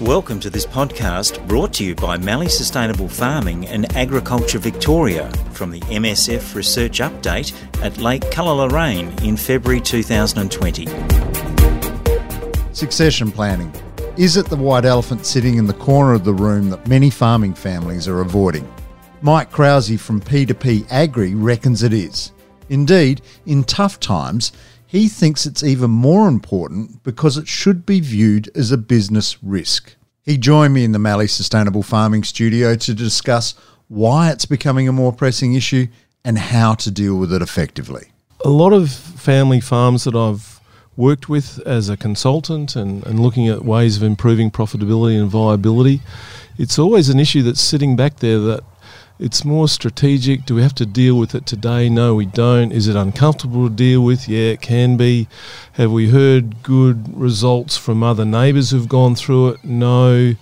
Welcome to this podcast brought to you by Mallee Sustainable Farming and Agriculture Victoria from the MSF Research Update at Lake Cullulleraine in February 2020. Succession planning. Is it the white elephant sitting in the corner of the room that many farming families are avoiding? Mike Krause from P2P Agri reckons it is. Indeed, in tough times, he thinks it's even more important because it should be viewed as a business risk. He joined me in the Mallee Sustainable Farming studio to discuss why it's becoming a more pressing issue and how to deal with it effectively. A lot of family farms that I've worked with as a consultant and, and looking at ways of improving profitability and viability, it's always an issue that's sitting back there that it's more strategic. Do we have to deal with it today? No, we don't. Is it uncomfortable to deal with? Yeah, it can be. Have we heard good results from other neighbours who've gone through it? No.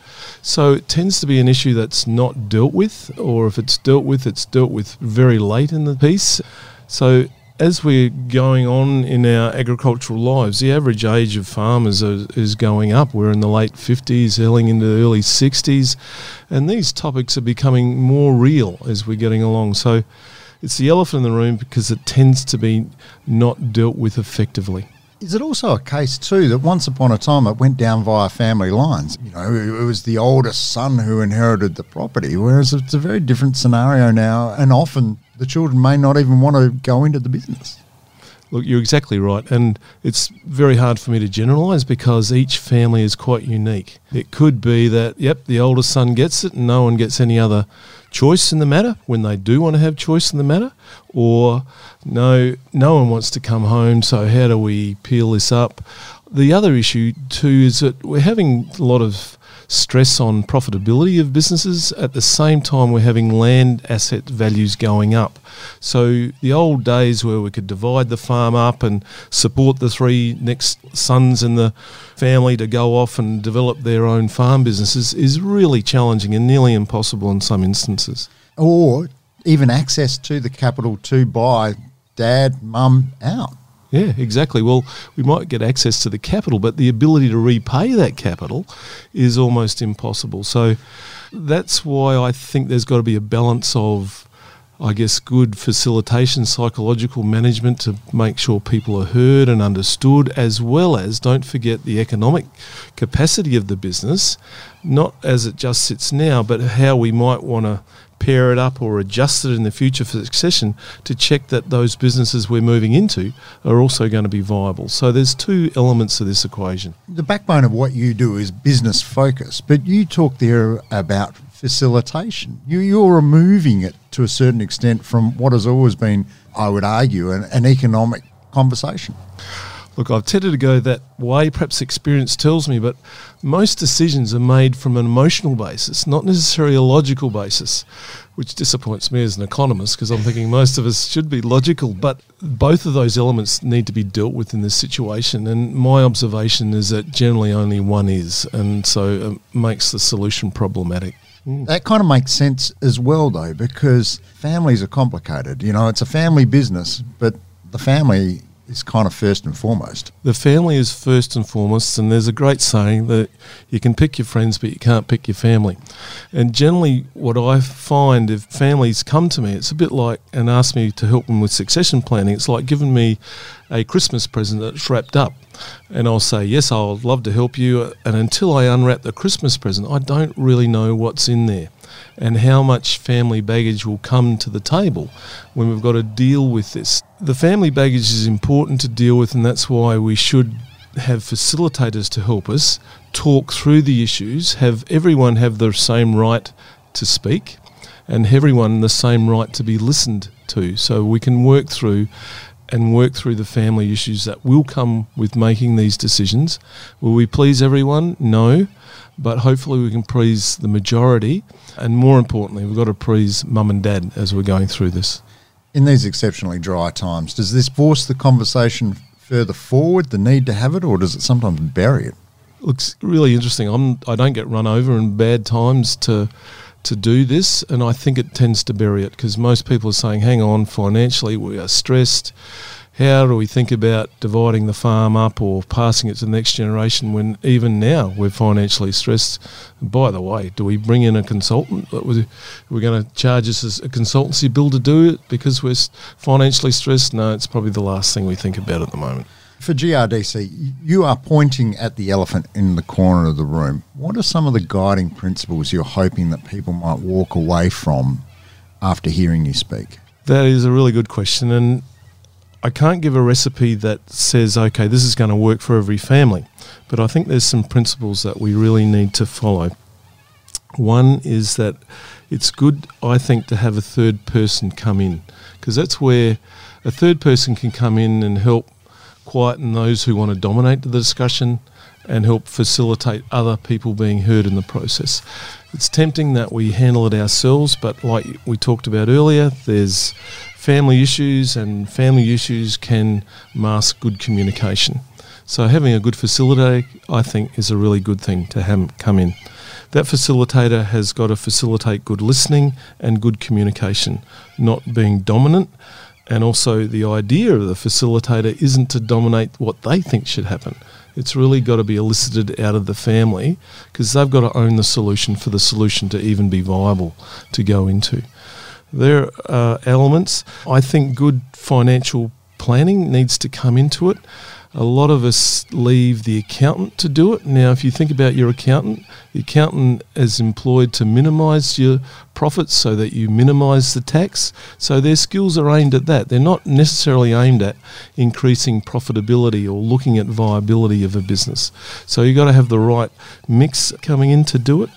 So it tends to be an issue that's not dealt with, or if it's dealt with, it's dealt with very late in the piece. So as we're going on in our agricultural lives, the average age of farmers is, is going up. We're in the late 50s, heading into the early 60s, and these topics are becoming more real as we're getting along. So it's the elephant in the room because it tends to be not dealt with effectively. Is it also a case too that once upon a time it went down via family lines? You know, it was the oldest son who inherited the property, whereas it's a very different scenario now, and often the children may not even want to go into the business. Look, you're exactly right. And it's very hard for me to generalise because each family is quite unique. It could be that, yep, the oldest son gets it and no one gets any other choice in the matter when they do want to have choice in the matter, or no, no one wants to come home, so how do we peel this up? The other issue, too, is that we're having a lot of stress on profitability of businesses. At the same time, we're having land asset values going up. So the old days where we could divide the farm up and support the three next sons in the family to go off and develop their own farm businesses is really challenging and nearly impossible in some instances. Or even access to the capital to buy dad, mum out. Yeah, exactly. Well, we might get access to the capital, but the ability to repay that capital is almost impossible. So that's why I think there's got to be a balance of, I guess, good facilitation, psychological management to make sure people are heard and understood, as well as don't forget the economic capacity of the business, not as it just sits now, but how we might want to pair it up or adjust it in the future for succession to check that those businesses we're moving into are also going to be viable. So there's two elements of this equation. The backbone of what you do is business focus, but you talk there about facilitation. You, you're removing it to a certain extent from what has always been, I would argue, an, an economic conversation. Look, I've tended to go that way, perhaps experience tells me, but most decisions are made from an emotional basis, not necessarily a logical basis, which disappoints me as an economist because I'm thinking most of us should be logical. But both of those elements need to be dealt with in this situation. And my observation is that generally only one is, and so it makes the solution problematic. Mm. That kind of makes sense as well, though, because families are complicated. You know, it's a family business, but the family is kind of first and foremost. The family is first and foremost, and there's a great saying that you can pick your friends, but you can't pick your family. And generally, what I find if families come to me, it's a bit like and ask me to help them with succession planning. It's like giving me a Christmas present that's wrapped up. And I'll say, Yes, I'll love to help you. And until I unwrap the Christmas present, I don't really know what's in there and how much family baggage will come to the table when we've got to deal with this. The family baggage is important to deal with, and that's why we should have facilitators to help us talk through the issues, have everyone have the same right to speak, and everyone the same right to be listened to, so we can work through and work through the family issues that will come with making these decisions. Will we please everyone? No but hopefully we can please the majority. And more importantly, we've got to please mum and dad as we're going through this. In these exceptionally dry times, does this force the conversation further forward, the need to have it, or does it sometimes bury it? Looks really interesting. I'm, I don't get run over in bad times to to do this, and I think it tends to bury it because most people are saying, "Hang on, financially we are stressed." how do we think about dividing the farm up or passing it to the next generation when even now we're financially stressed? By the way, do we bring in a consultant? We're going to charge us a consultancy bill to do it because we're financially stressed? No, it's probably the last thing we think about at the moment. For GRDC, you are pointing at the elephant in the corner of the room. What are some of the guiding principles you're hoping that people might walk away from after hearing you speak? That is a really good question. And I can't give a recipe that says, okay, this is going to work for every family. But I think there's some principles that we really need to follow. One is that it's good, I think, to have a third person come in because that's where a third person can come in and help quieten those who want to dominate the discussion and help facilitate other people being heard in the process. It's tempting that we handle it ourselves, but like we talked about earlier, there's family issues, and family issues can mask good communication. So having a good facilitator, I think, is a really good thing to have come in. That facilitator has got to facilitate good listening and good communication, not being dominant and also, the idea of the facilitator isn't to dominate what they think should happen. It's really got to be elicited out of the family because they've got to own the solution for the solution to even be viable to go into. There are elements. I think good financial planning needs to come into it a lot of us leave the accountant to do it. Now, if you think about your accountant, the accountant is employed to minimise your profits so that you minimise the tax. So their skills are aimed at that. They're not necessarily aimed at increasing profitability or looking at viability of a business. So you've got to have the right mix coming in to do it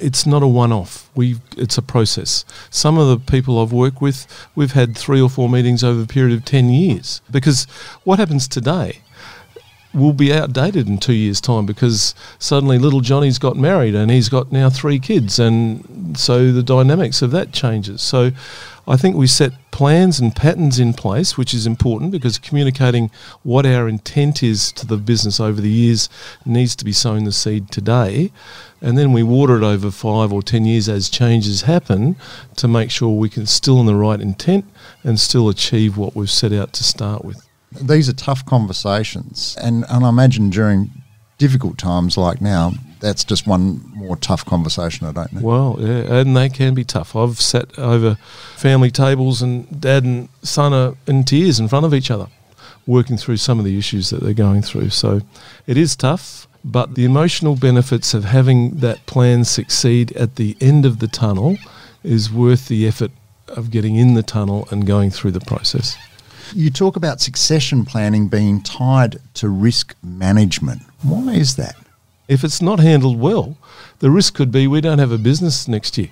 it's not a one-off. We it's a process. Some of the people I've worked with, we've had three or four meetings over a period of ten years. Because what happens today will be outdated in two years' time because suddenly little Johnny's got married and he's got now three kids, and so the dynamics of that changes. So I think we set plans and patterns in place, which is important because communicating what our intent is to the business over the years needs to be sowing the seed today. And then we water it over five or ten years as changes happen to make sure we can still in the right intent and still achieve what we've set out to start with. These are tough conversations, and, and I imagine during difficult times like now, that's just one more tough conversation. I don't know. Well, yeah, and they can be tough. I've sat over family tables, and dad and son are in tears in front of each other, working through some of the issues that they're going through. So it is tough. But the emotional benefits of having that plan succeed at the end of the tunnel is worth the effort of getting in the tunnel and going through the process. You talk about succession planning being tied to risk management. Why is that? If it's not handled well, the risk could be we don't have a business next year.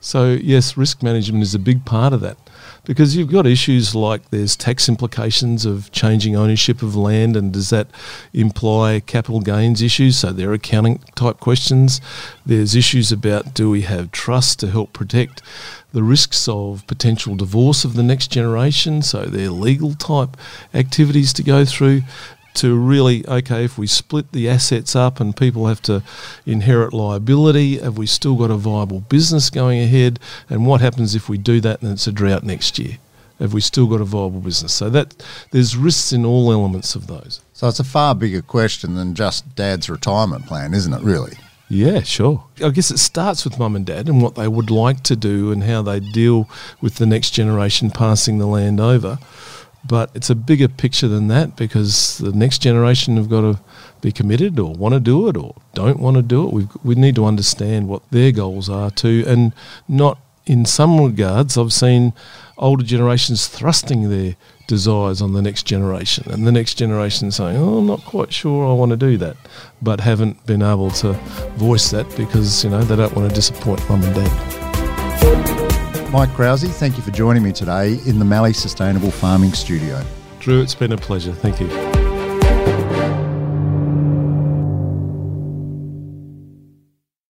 So, yes, risk management is a big part of that because you've got issues like there's tax implications of changing ownership of land, and does that imply capital gains issues? So, there are accounting type questions. There's issues about do we have trust to help protect the risks of potential divorce of the next generation? So, there are legal type activities to go through to really okay if we split the assets up and people have to inherit liability have we still got a viable business going ahead? And what happens if we do that and it's a drought next year? Have we still got a viable business? So that there's risks in all elements of those. So it's a far bigger question than just dad's retirement plan isn't it really? Yeah, sure. I guess it starts with mum and dad and what they would like to do and how they deal with the next generation passing the land over. But it's a bigger picture than that because the next generation have got to be committed or want to do it or don't want to do it. we we need to understand what their goals are too, and not in some regards. I've seen older generations thrusting their desires on the next generation, and the next generation saying, "Oh, I'm not quite sure I want to do that," but haven't been able to voice that because you know they don't want to disappoint mum and dad. Mike Krause, thank you for joining me today in the Mallee Sustainable Farming Studio. Drew, it's been a pleasure. Thank you.